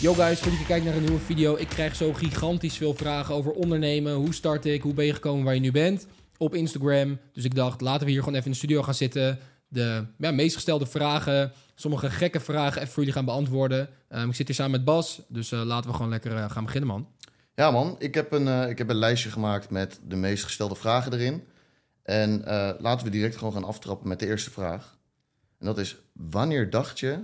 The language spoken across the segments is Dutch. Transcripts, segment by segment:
Yo guys, voordat je kijkt naar een nieuwe video, ik krijg zo gigantisch veel vragen over ondernemen. Hoe start ik? Hoe ben je gekomen waar je nu bent? Op Instagram. Dus ik dacht, laten we hier gewoon even in de studio gaan zitten. De ja, meest gestelde vragen, sommige gekke vragen even voor jullie gaan beantwoorden. Ehm, ik zit hier samen met Bas, dus eh, laten we gewoon lekker eh, gaan beginnen man. Ja man, ik heb, een, eh, ik heb een lijstje gemaakt met de meest gestelde vragen erin. En eh, laten we direct gewoon gaan aftrappen met de eerste vraag. En dat is, wanneer dacht je,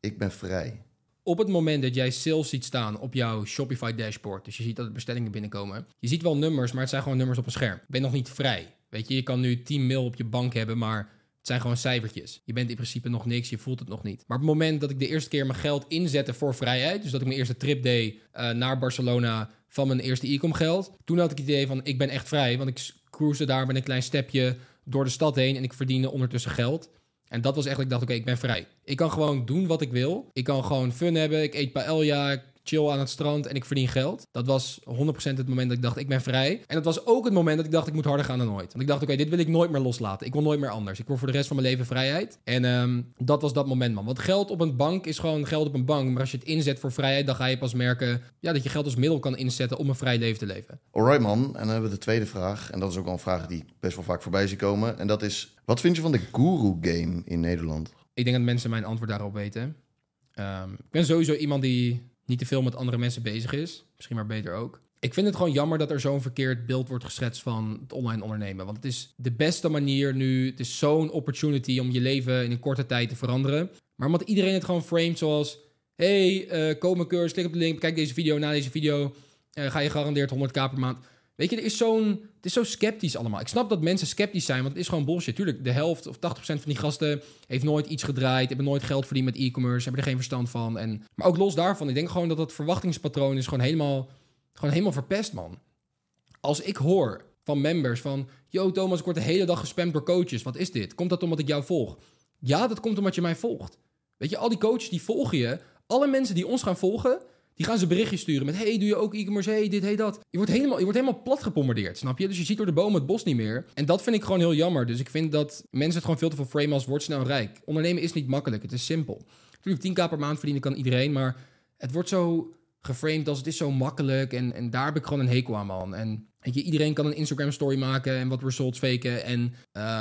ik ben vrij? Op het moment dat jij sales ziet staan op jouw Shopify dashboard, dus je ziet dat er bestellingen binnenkomen, je ziet wel nummers, maar het zijn gewoon nummers op een scherm. Je bent nog niet vrij. Weet je, je kan nu 10 mil op je bank hebben, maar het zijn gewoon cijfertjes. Je bent in principe nog niks, je voelt het nog niet. Maar op het moment dat ik de eerste keer mijn geld inzette voor vrijheid, dus dat ik mijn eerste trip deed eh, naar Barcelona van mijn eerste e-com geld, toen had ik het idee van ik ben echt vrij, want ik cruise daar met een klein stepje door de stad heen en ik verdiende ondertussen geld. En dat was echt, ik dacht, oké, ik ben vrij. Ik kan gewoon doen wat ik wil. Ik kan gewoon fun hebben. Ik eet paella, ik chill aan het strand en ik verdien geld. Dat was 100% het moment dat ik dacht, ik ben vrij. En dat was ook het moment dat ik dacht, ik moet harder gaan dan ooit. Want ik dacht, oké, dit wil ik nooit meer loslaten. Ik wil nooit meer anders. Ik wil voor de rest van mijn leven vrijheid. En ehm, dat was dat moment, man. Want geld op een bank is gewoon geld op een bank. Maar als je het inzet voor vrijheid, dan ga je pas merken ja, dat je geld als middel kan inzetten om een vrij leven te leven. Alright man, en dan hebben we de tweede vraag. En dat is ook wel een vraag die best wel vaak voorbij zie komen. En dat is, wat vind je van de Guru Game in Nederland? Ik denk dat mensen mijn antwoord daarop weten. Ehm, ik ben sowieso iemand die niet te veel met andere mensen bezig is. Misschien maar beter ook. Ik vind het gewoon jammer dat er zo'n verkeerd beeld wordt geschetst van het online ondernemen. Want het is de beste manier nu. Het is zo'n opportunity om je leven in een korte tijd te veranderen. Maar omdat iedereen het gewoon framed zoals... Hey, uh, koop mijn cursus, klik op de link, kijk deze video. Na deze video uh, ga je gegarandeerd 100k per maand. Weet je, er is zo'n, het is zo sceptisch allemaal. Ik snap dat mensen sceptisch zijn, want het is gewoon bullshit. Tuurlijk, de helft of 80% van die gasten heeft nooit iets gedraaid, hebben nooit geld verdiend met e-commerce, hebben er geen verstand van. En, maar ook los daarvan, ik denk gewoon dat dat verwachtingspatroon is gewoon helemaal, gewoon helemaal verpest, man. Als ik hoor van members van, yo Thomas, ik word de hele dag gespamd door coaches. Wat is dit? Komt dat omdat ik jou volg? Ja, dat komt omdat je mij volgt. Weet je, al die coaches die volgen je. Alle mensen die ons gaan volgen, die gaan ze berichtjes sturen met: hey, doe je ook e-commerce? Dit, hey, dat. Je wordt, helemaal, je wordt helemaal plat gepombardeerd, snap je? Dus je ziet door de bomen het bos niet meer. En dat vind ik gewoon heel jammer. Dus ik vind dat mensen het gewoon veel te veel framen als word snel rijk. Ondernemen is niet makkelijk, het is simpel. Natuurlijk, 10k per maand verdienen kan iedereen, maar het wordt zo geframed als het is zo makkelijk. En, en daar heb ik gewoon een hekel aan, man. En weet je, iedereen kan een Instagram story maken en wat results faken en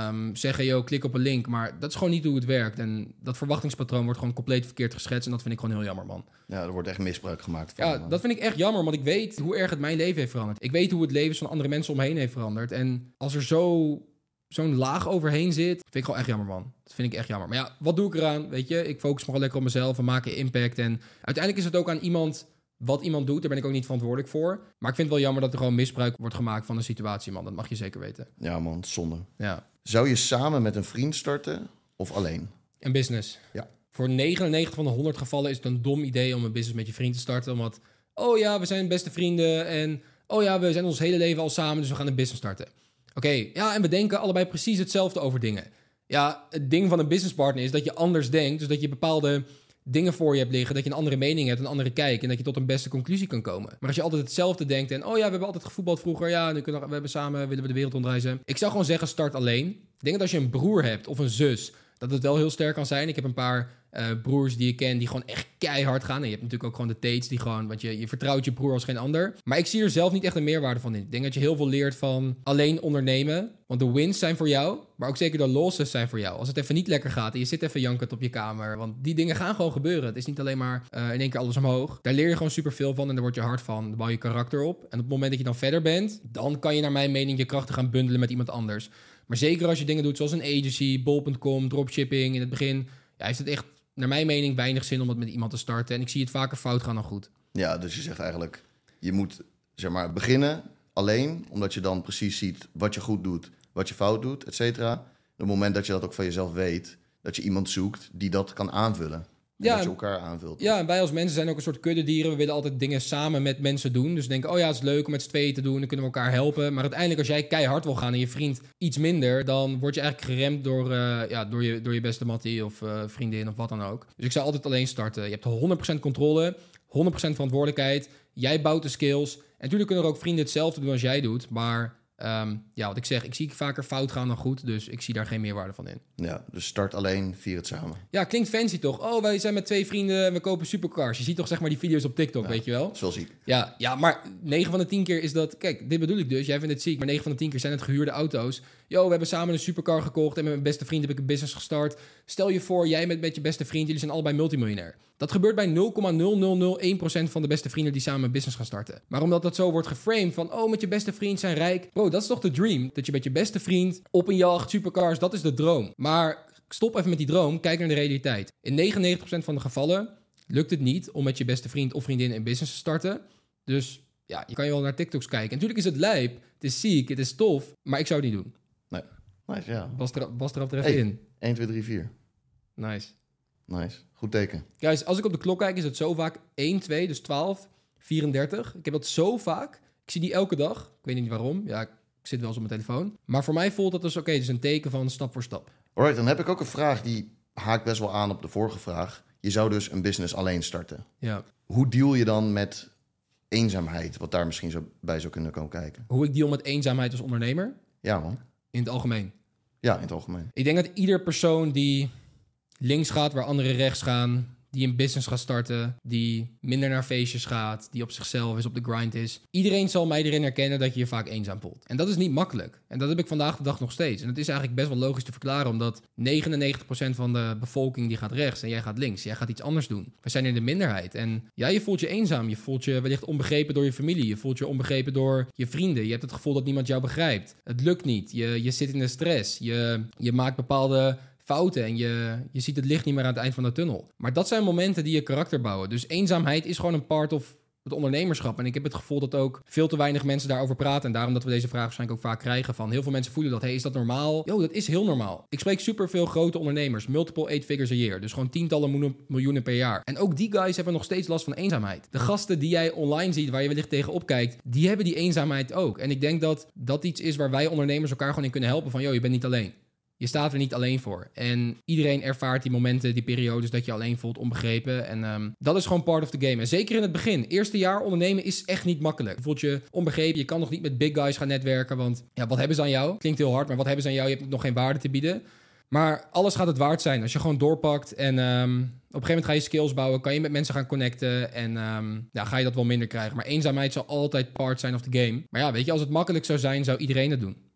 um, zeggen, yo, klik op een link. Maar dat is gewoon niet hoe het werkt. En dat verwachtingspatroon wordt gewoon compleet verkeerd geschetst. En dat vind ik gewoon heel jammer, man. Ja, er wordt echt misbruik gemaakt van. Ja, dat vind ik echt jammer, want ik weet hoe erg het mijn leven heeft veranderd. Ik weet hoe het leven van andere mensen omheen heeft veranderd. En als er zo zo'n laag overheen zit, vind ik gewoon echt jammer, man. Dat vind ik echt jammer. Maar ja, wat doe ik eraan? Weet je, ik focus me gewoon lekker op mezelf en maken impact. En uiteindelijk is het ook aan iemand wat iemand doet, daar ben ik ook niet verantwoordelijk voor. Maar ik vind het wel jammer dat er gewoon misbruik wordt gemaakt van een situatie, man. Dat mag je zeker weten. Ja, man, zonde. Ja. Zou je samen met een vriend starten of alleen? Een business. Ja. Voor 99 van de 100 gevallen is het een dom idee om een business met je vriend te starten. Omdat, oh ja, we zijn beste vrienden. En oh ja, we zijn ons hele leven al samen, dus we gaan een business starten. Oké, ja, en we denken allebei precies hetzelfde over dingen. Ja, het ding van een businesspartner is dat je anders denkt. Dus dat je bepaalde dingen voor je hebt liggen, dat je een andere mening hebt, een andere kijk en dat je tot een beste conclusie kan komen. Maar als je altijd hetzelfde denkt en oh ja, we hebben altijd gevoetbald vroeger, ja, nu kunnen we, hebben samen willen we de wereld rondreizen. Ik zou gewoon zeggen start alleen. Ik denk dat als je een broer hebt of een zus, dat het wel heel sterk kan zijn. Ik heb een paar uh, broers die ik ken die gewoon echt keihard gaan. En je hebt natuurlijk ook gewoon de Tates die gewoon, want je, je vertrouwt je broer als geen ander. Maar ik zie er zelf niet echt een meerwaarde van in. Ik denk dat je heel veel leert van alleen ondernemen. Want de wins zijn voor jou, maar ook zeker de losses zijn voor jou. Als het even niet lekker gaat en je zit even jankend op je kamer. Want die dingen gaan gewoon gebeuren. Het is niet alleen maar uh, in één keer alles omhoog. Daar leer je gewoon super veel van en daar word je hard van. Dan bouw je karakter op. En op het moment dat je dan verder bent, dan kan je naar mijn mening je krachten gaan bundelen met iemand anders. Maar zeker als je dingen doet zoals een agency, bol.com, dropshipping in het begin, ja, heeft het echt, naar mijn mening, weinig zin om het met iemand te starten. En ik zie het vaker fout gaan dan goed. Ja, dus je zegt eigenlijk, je moet zeg maar beginnen alleen, omdat je dan precies ziet wat je goed doet, wat je fout doet, et cetera. Op het moment dat je dat ook van jezelf weet, dat je iemand zoekt die dat kan aanvullen. Ja, dat je elkaar aanvult. Ja, en wij als mensen zijn ook een soort kuddedieren. We willen altijd dingen samen met mensen doen. Dus denken, oh ja, het is leuk om met z'n tweeën te doen. Dan kunnen we elkaar helpen. Maar uiteindelijk, als jij keihard wil gaan en je vriend iets minder... dan word je eigenlijk geremd door, uh, ja, door, je, door je beste mattie of uh, vriendin of wat dan ook. Dus ik zou altijd alleen starten. Je hebt 100% controle, 100% verantwoordelijkheid. Jij bouwt de skills. En natuurlijk kunnen er ook vrienden hetzelfde doen als jij doet. Maar Ehm, ja, wat ik zeg, ik zie vaker fout gaan dan goed. Dus ik zie daar geen meerwaarde van in. Ja, dus start alleen, vier het samen. Ja, klinkt fancy toch? Oh, wij zijn met twee vrienden en we kopen supercars. Je ziet toch zeg maar die video's op TikTok, Ja. weet je wel? Dat is wel ziek. Ja, ja, maar 9 van de 10 keer is dat... Kijk, dit bedoel ik dus. Jij vindt het ziek, maar 9 van de 10 keer zijn het gehuurde auto's. Yo, we hebben samen een supercar gekocht en met mijn beste vriend heb ik een business gestart. Stel je voor, jij met, met je beste vriend, jullie zijn allebei multimiljonair. Dat gebeurt bij 0,0001% van de beste vrienden die samen een business gaan starten. Maar omdat dat zo wordt geframed van, oh, met je beste vriend zijn rijk. Bro, dat is toch de dream? Dat je met je beste vriend op een jacht, supercars, dat is de droom. Maar stop even met die droom, kijk naar de realiteit. In 99% van de gevallen lukt het niet om met je beste vriend of vriendin een business te starten. Dus ja, je kan je wel naar TikToks kijken. En natuurlijk is het lijp, het is ziek, het is tof, maar ik zou het niet doen. Nice, ja. Bas, er, eraf er even Hey. in. 1, 2, 3, 4. Nice. Nice. Goed teken. Guys, als ik op de klok kijk, is het zo vaak 1, 2, dus 12, 34. Ik heb dat zo vaak. Ik zie die elke dag. Ik weet niet waarom. Ja, ik zit wel eens op mijn telefoon. Maar voor mij voelt dat dus oké, dus een teken van stap voor stap. Alright, dan heb ik ook een vraag die haakt best wel aan op de vorige vraag. Je zou dus een business alleen starten. Ja. Hoe deal je dan met eenzaamheid? Wat daar misschien zo bij zou kunnen komen kijken. Hoe ik deal met eenzaamheid als ondernemer, Ja, man. in het algemeen. Ja, in het algemeen. Ik denk dat ieder persoon die links gaat waar anderen rechts gaan, die een business gaat starten, die minder naar feestjes gaat, die op zichzelf is, op de grind is. Iedereen zal mij erin herkennen dat je je vaak eenzaam voelt. En dat is niet makkelijk. En dat heb ik vandaag de dag nog steeds. En het is eigenlijk best wel logisch te verklaren, omdat 99% van de bevolking die gaat rechts en jij gaat links. Jij gaat iets anders doen. We zijn in de minderheid. En ja, je voelt je eenzaam. Je voelt je wellicht onbegrepen door je familie. Je voelt je onbegrepen door je vrienden. Je hebt het gevoel dat niemand jou begrijpt. Het lukt niet. Je, je zit in de stress. Je, je maakt bepaalde fouten en je, je ziet het licht niet meer aan het eind van de tunnel. Maar dat zijn momenten die je karakter bouwen. Dus eenzaamheid is gewoon een part of het ondernemerschap. En ik heb het gevoel dat ook veel te weinig mensen daarover praten. En daarom dat we deze vraag waarschijnlijk ook vaak krijgen van heel veel mensen voelen dat. Hey, is dat normaal? Yo, dat is heel normaal. Ik spreek superveel grote ondernemers. Multiple eight figures a year. Dus gewoon tientallen miljoen- miljoenen per jaar. En ook die guys hebben nog steeds last van eenzaamheid. De gasten die jij online ziet, waar je wellicht tegen opkijkt, die hebben die eenzaamheid ook. En ik denk dat dat iets is waar wij ondernemers elkaar gewoon in kunnen helpen. Van, yo, je bent niet alleen. Je staat er niet alleen voor. En iedereen ervaart die momenten, die periodes dat je alleen voelt, onbegrepen. En ehm, dat is gewoon part of the game. En zeker in het begin. Eerste jaar ondernemen is echt niet makkelijk. Je voelt je onbegrepen. Je kan nog niet met big guys gaan netwerken. Want ja, wat hebben ze aan jou? Klinkt heel hard, maar wat hebben ze aan jou? Je hebt nog geen waarde te bieden. Maar alles gaat het waard zijn. Als je gewoon doorpakt en ehm, op een gegeven moment ga je skills bouwen, kan je met mensen gaan connecten en ehm, ja, ga je dat wel minder krijgen. Maar eenzaamheid zal altijd part zijn of the game. Maar ja, weet je, als het makkelijk zou zijn, zou iedereen het doen.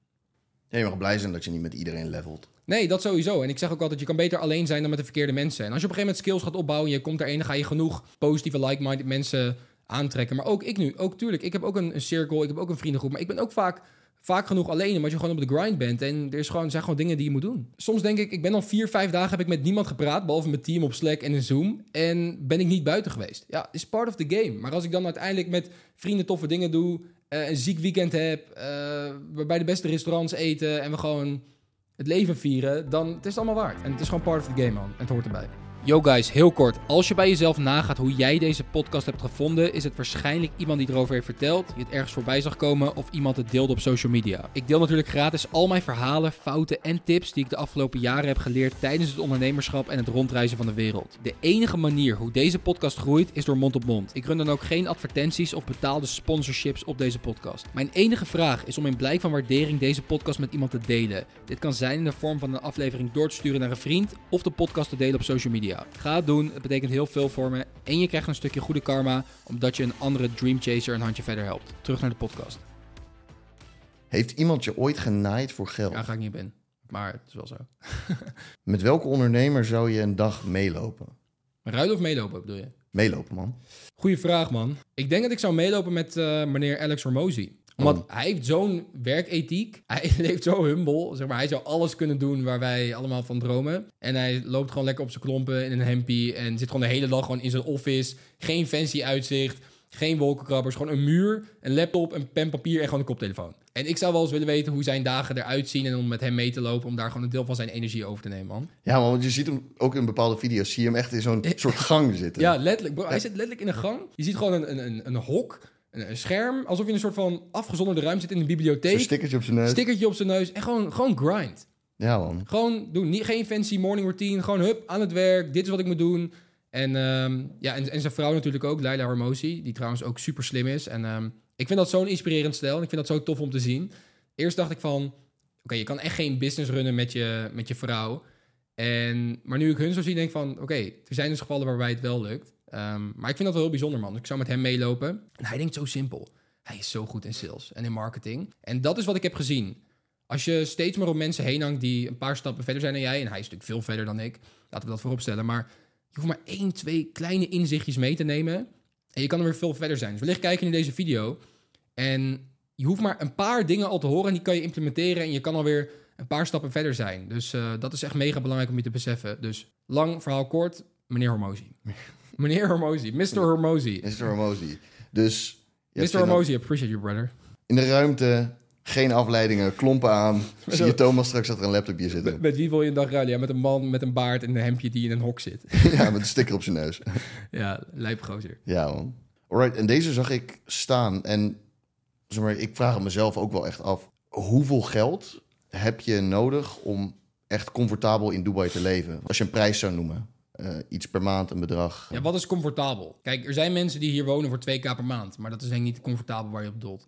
Je mag blij zijn dat je niet met iedereen levelt. Nee, dat sowieso. En ik zeg ook altijd, je kan beter alleen zijn dan met de verkeerde mensen. En als je op een gegeven moment skills gaat opbouwen en je komt erin, dan ga je genoeg positieve, like-minded mensen aantrekken. Maar ook ik nu, ook tuurlijk, ik heb ook een, een cirkel, ik heb ook een vriendengroep, maar ik ben ook vaak, vaak genoeg alleen, omdat je gewoon op de grind bent. En er is gewoon, zijn gewoon dingen die je moet doen. Soms denk ik, ik ben al vier, vijf dagen, heb ik met niemand gepraat, behalve mijn team op Slack en in Zoom. En ben ik niet buiten geweest. Ja, is part of the game. Maar als ik dan uiteindelijk met vrienden toffe dingen doe, eh, een ziek weekend heb, eh, we bij de beste restaurants eten en we gewoon het leven vieren, dan het is het allemaal waard. En het is gewoon part of the game, man. En het hoort erbij. Yo guys, heel kort. Als je bij jezelf nagaat hoe jij deze podcast hebt gevonden, is het waarschijnlijk iemand die erover heeft verteld, je het ergens voorbij zag komen of iemand het deelde op social media. Ik deel natuurlijk gratis al mijn verhalen, fouten en tips die ik de afgelopen jaren heb geleerd tijdens het ondernemerschap en het rondreizen van de wereld. De enige manier hoe deze podcast groeit is door mond op mond. Ik run dan ook geen advertenties of betaalde sponsorships op deze podcast. Mijn enige vraag is om in blijk van waardering deze podcast met iemand te delen. Dit kan zijn in de vorm van een aflevering door te sturen naar een vriend of de podcast te delen op social media. Ga het doen, het betekent heel veel voor me en je krijgt een stukje goede karma omdat je een andere dream chaser een handje verder helpt. Terug naar de podcast. Heeft iemand je ooit genaaid voor geld? Ja, ga ik niet op in. Maar het is wel zo. Met welke ondernemer zou je een dag meelopen? Ruilen of meelopen bedoel je? Meelopen, man. Goeie vraag, man. Ik denk dat ik zou meelopen met eh, meneer Alex Hormozy. Omdat Oh. hij heeft zo'n werkethiek. Hij leeft zo humble. Zeg maar, hij zou alles kunnen doen waar wij allemaal van dromen. En hij loopt gewoon lekker op zijn klompen in een hempie. En zit gewoon de hele dag gewoon in zijn office. Geen fancy uitzicht. Geen wolkenkrabbers. Gewoon een muur, een laptop, een pen, papier en gewoon een koptelefoon. En ik zou wel eens willen weten hoe zijn dagen eruit zien. En om met hem mee te lopen. Om daar gewoon een deel van zijn energie over te nemen, man. Ja, man, want je ziet hem ook in bepaalde video's. Zie je hem echt in zo'n soort gang zitten. Ja, letterlijk. Bro, hij zit letterlijk in een gang. Je ziet gewoon een, een, een, een hok, een, een scherm. Alsof je in een soort van afgezonderde ruimte zit in een bibliotheek. stickertje op zijn neus. Stickertje op zijn neus. En gewoon, gewoon grind. ja, man. Gewoon doen. Niet, geen fancy morning routine. Gewoon hup, aan het werk. Dit is wat ik moet doen. En, ehm, ja, en, en zijn vrouw natuurlijk ook, Leila Hormozy. Die trouwens ook super slim is. En ehm, ik vind dat zo'n inspirerend stijl. En ik vind dat zo tof om te zien. Eerst dacht ik van, oké, je kan echt geen business runnen met je, met je vrouw. En, maar nu ik hun zo zie, denk ik van, oké, er zijn dus gevallen waarbij het wel lukt. Ehm, maar ik vind dat wel heel bijzonder, man. Ik zou met hem meelopen. En hij denkt zo simpel. Hij is zo goed in sales en in marketing. En dat is wat ik heb gezien. Als je steeds meer op mensen heen hangt die een paar stappen verder zijn dan jij... en hij is natuurlijk veel verder dan ik, laten we dat vooropstellen... maar je hoeft maar één, twee kleine inzichtjes mee te nemen... en je kan er weer veel verder zijn. Dus wellicht kijken in deze video... en je hoeft maar een paar dingen al te horen... en die kan je implementeren en je kan alweer een paar stappen verder zijn. Dus uh, dat is echt mega belangrijk om je te beseffen. Dus lang verhaal kort, meneer Hormozy. meneer Hormozy, Mr. Hormozy. Mr. Hormozy. Dus... Mr. Hormozy, appreciate you, brother. In de ruimte, geen afleidingen, klompen aan. Zie je Thomas straks achter een laptopje zitten. Met, met, wie wil je een dag ruilen? Ja, met een man met een baard en een hemdje die in een hok zit. ja, met een sticker op zijn neus. ja, lijpgozer. Ja, man. Alright, en deze zag ik staan. En zeg maar, ik vraag mezelf ook wel echt af. Hoeveel geld heb je nodig om echt comfortabel in Dubai te leven? Als je een prijs zou noemen. Uh, iets per maand, een bedrag. Ja, wat is comfortabel? Kijk, er zijn mensen die hier wonen voor 2k per maand. Maar dat is denk ik niet comfortabel waar je op doelt.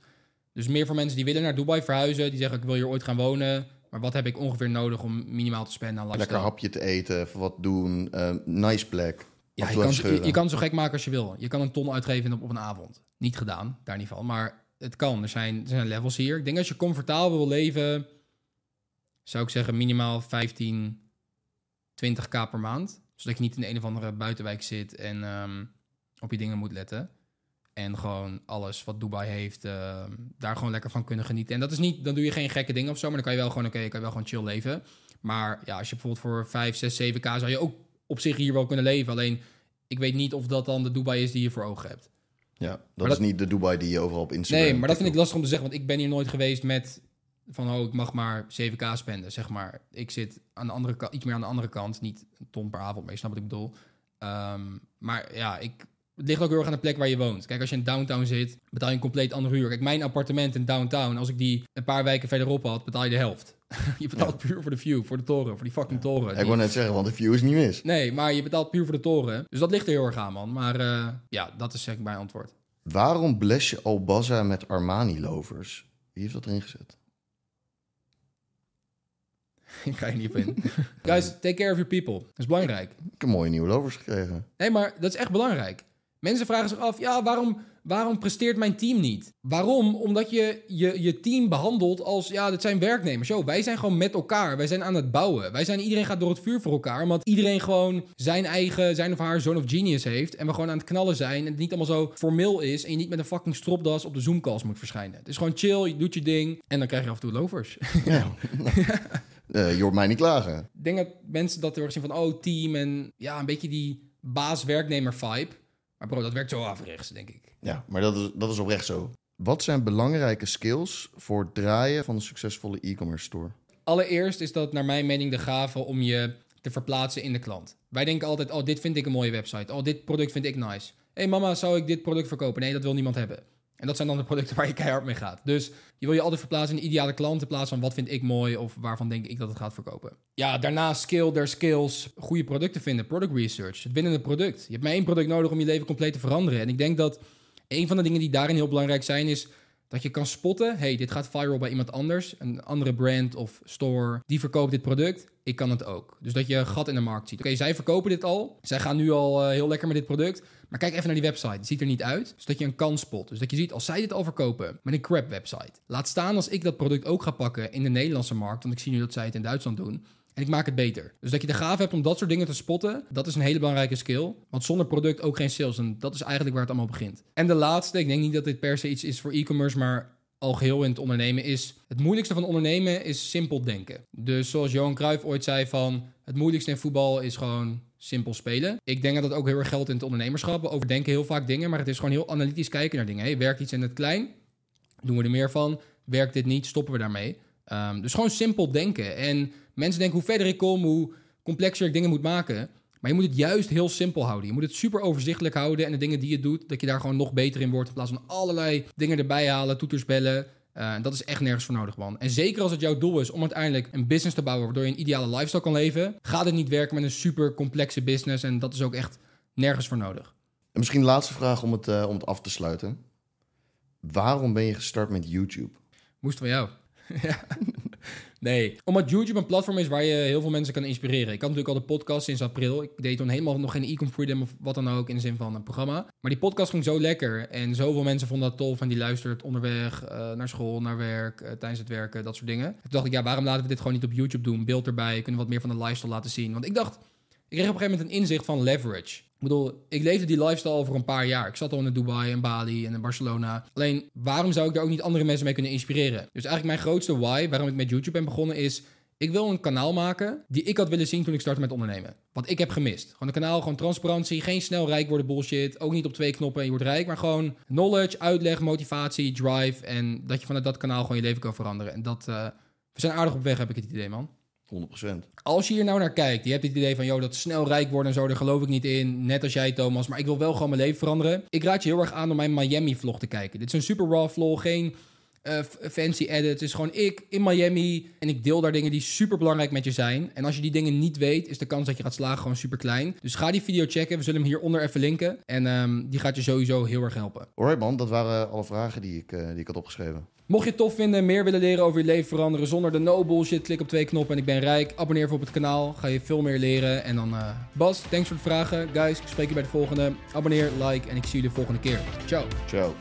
Dus meer voor mensen die willen naar Dubai verhuizen. Die zeggen, ik wil hier ooit gaan wonen. Maar wat heb ik ongeveer nodig om minimaal te spenden aan lifestyle? Lekker hapje te eten, wat doen. Uh, nice plek. Ja, je kan, je, je, kan zo gek maken als je wil. Je kan een ton uitgeven op, op een avond. Niet gedaan, daar niet van. Maar het kan. Er zijn, er zijn levels hier. Ik denk als je comfortabel wil leven... zou ik zeggen minimaal 15, 20k per maand zodat je niet in de een of andere buitenwijk zit en um, op je dingen moet letten. En gewoon alles wat Dubai heeft, uh, daar gewoon lekker van kunnen genieten. En dat is niet, dan doe je geen gekke dingen of zo, maar dan kan je wel gewoon, oké, okay, kan je wel gewoon chill leven. Maar ja, als je bijvoorbeeld voor 5, 6, 7k zou je ook op zich hier wel kunnen leven. Alleen, ik weet niet of dat dan de Dubai is die je voor ogen hebt. Ja, dat, is niet de Dubai die je overal op Instagram... Nee, maar dat vind ik lastig om te zeggen, want ik ben hier nooit geweest met van oh, ik mag maar 7k spenden, zeg maar. Ik zit aan de andere kant, iets meer aan de andere kant, niet een ton per avond, maar je snapt wat ik bedoel. Um, maar ja, ik, het ligt ook heel erg aan de plek waar je woont. Kijk, als je in downtown zit, betaal je een compleet andere huur. Kijk, mijn appartement in downtown, als ik die een paar wijken verderop had, betaal je de helft. je betaalt puur voor de view, voor de toren, voor die fucking toren. Ik wou net zeggen, want de view is niet mis. Nee, maar je betaalt puur voor de toren. Dus dat ligt er heel erg aan, man. Maar uh, ja, dat is zeg ik mijn antwoord. Waarom bles je Albaza met Armani-lovers? Wie heeft dat erin gezet? ik ga je niet op in. Guys, take care of your people. Dat is belangrijk. Ik heb mooie nieuwe lovers gekregen. Nee, maar dat is echt belangrijk. Mensen vragen zich af, ja, waarom, waarom presteert mijn team niet? Waarom? Omdat je, je je team behandelt als, ja, dat zijn werknemers. Yo, wij zijn gewoon met elkaar. Wij zijn aan het bouwen. Wij zijn, iedereen gaat door het vuur voor elkaar. Omdat iedereen gewoon zijn eigen, zijn of haar zone of genius heeft. En we gewoon aan het knallen zijn. En het niet allemaal zo formeel is. En je niet met een fucking stropdas op de Zoom-calls moet verschijnen. Het is gewoon chill, je doet je ding. En dan krijg je af en toe lovers. Ja. Uh, je hoort mij niet klagen. Ik denk dat mensen dat heel erg zien van, oh, team en ja, een beetje die baas-werknemer vibe. Maar bro, dat werkt zo averechts, denk ik. Ja, maar dat is, dat is oprecht zo. Wat zijn belangrijke skills voor het draaien van een succesvolle e-commerce store? Allereerst is dat naar mijn mening de gave om je te verplaatsen in de klant. Wij denken altijd, oh, dit vind ik een mooie website. Oh, dit product vind ik nice. Hé hey, mama, zou ik dit product verkopen? Nee, dat wil niemand hebben. En dat zijn dan de producten waar je keihard mee gaat. Dus je wil je altijd verplaatsen in de ideale klant in plaats van wat vind ik mooi of waarvan denk ik dat het gaat verkopen. Ja, daarna skill their skills, goede producten vinden, product research, het winnende product. Je hebt maar één product nodig om je leven compleet te veranderen. En ik denk dat een van de dingen die daarin heel belangrijk zijn is dat je kan spotten, hey, dit gaat viral bij iemand anders, een andere brand of store, die verkoopt dit product, ik kan het ook. Dus dat je een gat in de markt ziet. Oké, zij verkopen dit al, zij gaan nu al uh, heel lekker met dit product, maar kijk even naar die website, het ziet er niet uit, zodat je een kans spot. Dus dat je ziet, als zij dit al verkopen met een crap website, laat staan als ik dat product ook ga pakken in de Nederlandse markt, want ik zie nu dat zij het in Duitsland doen, en ik maak het beter. Dus dat je de gave hebt om dat soort dingen te spotten, dat is een hele belangrijke skill. Want zonder product ook geen sales. En dat is eigenlijk waar het allemaal begint. En de laatste, ik denk niet dat dit per se iets is voor e-commerce, maar al geheel in het ondernemen is... Het moeilijkste van ondernemen is simpel denken. Dus zoals Johan Cruijff ooit zei van... Het moeilijkste in voetbal is gewoon simpel spelen. Ik denk dat dat ook heel erg geldt in het ondernemerschap. We overdenken heel vaak dingen, maar het is gewoon heel analytisch kijken naar dingen. Hey, werkt iets in het klein? Doen we er meer van? Werkt dit niet? Stoppen we daarmee? Um, dus gewoon simpel denken. En mensen denken hoe verder ik kom, hoe complexer ik dingen moet maken. Maar je moet het juist heel simpel houden. Je moet het super overzichtelijk houden. En de dingen die je doet, dat je daar gewoon nog beter in wordt. In plaats van allerlei dingen erbij halen, toeters bellen. Uh, dat is echt nergens voor nodig, man. En zeker als het jouw doel is om uiteindelijk een business te bouwen waardoor je een ideale lifestyle kan leven, gaat het niet werken met een super complexe business. En dat is ook echt nergens voor nodig. En misschien de laatste vraag om het, uh, om het af te sluiten. Waarom ben je gestart met YouTube? Moest van jou. Nee, omdat YouTube een platform is waar je heel veel mensen kan inspireren. Ik had natuurlijk al de podcast sinds april. Ik deed toen helemaal nog geen Ecom Freedom of wat dan ook in de zin van een programma. Maar die podcast ging zo lekker en zoveel mensen vonden dat tof en die luistert onderweg uh, naar school, naar werk, uh, tijdens het werken, dat soort dingen. Toen dacht ik, ja, waarom laten we dit gewoon niet op YouTube doen? Beeld erbij, kunnen wat meer van de lifestyle laten zien. Want ik dacht, ik kreeg op een gegeven moment een inzicht van leverage. Ik bedoel, ik leefde die lifestyle over een paar jaar. Ik zat al in Dubai en Bali en in Barcelona. Alleen, waarom zou ik daar ook niet andere mensen mee kunnen inspireren? Dus eigenlijk mijn grootste why, waarom ik met YouTube ben begonnen, is... Ik wil een kanaal maken die ik had willen zien toen ik startte met ondernemen. Wat ik heb gemist. Gewoon een kanaal, gewoon transparantie. Geen snel rijk worden bullshit. Ook niet op twee knoppen en je wordt rijk. Maar gewoon knowledge, uitleg, motivatie, drive. En dat je vanuit dat kanaal gewoon je leven kan veranderen. En dat... Uh, we zijn aardig op weg, heb ik het idee, man. 100%. Als je hier nou naar kijkt, je hebt het idee van, joh, dat snel rijk worden en zo, daar geloof ik niet in. Net als jij, Thomas. Maar ik wil wel gewoon mijn leven veranderen. Ik raad je heel erg aan om mijn Miami-vlog te kijken. Dit is een super raw vlog, geen uh, fancy edits. Het is gewoon ik in Miami en ik deel daar dingen die super belangrijk met je zijn. En als je die dingen niet weet, is de kans dat je gaat slagen gewoon super klein. Dus ga die video checken. We zullen hem hieronder even linken. En um, die gaat je sowieso heel erg helpen. Alright man, dat waren alle vragen die ik, uh, die ik had opgeschreven. Mocht je het tof vinden en meer willen leren over je leven veranderen zonder de no bullshit, klik op twee knoppen en ik ben rijk. Abonneer voor op het kanaal, ga je veel meer leren. En dan uh, Bas, thanks voor de vragen. Guys, ik spreek je bij de volgende. Abonneer, like en ik zie jullie de volgende keer. Ciao. Ciao.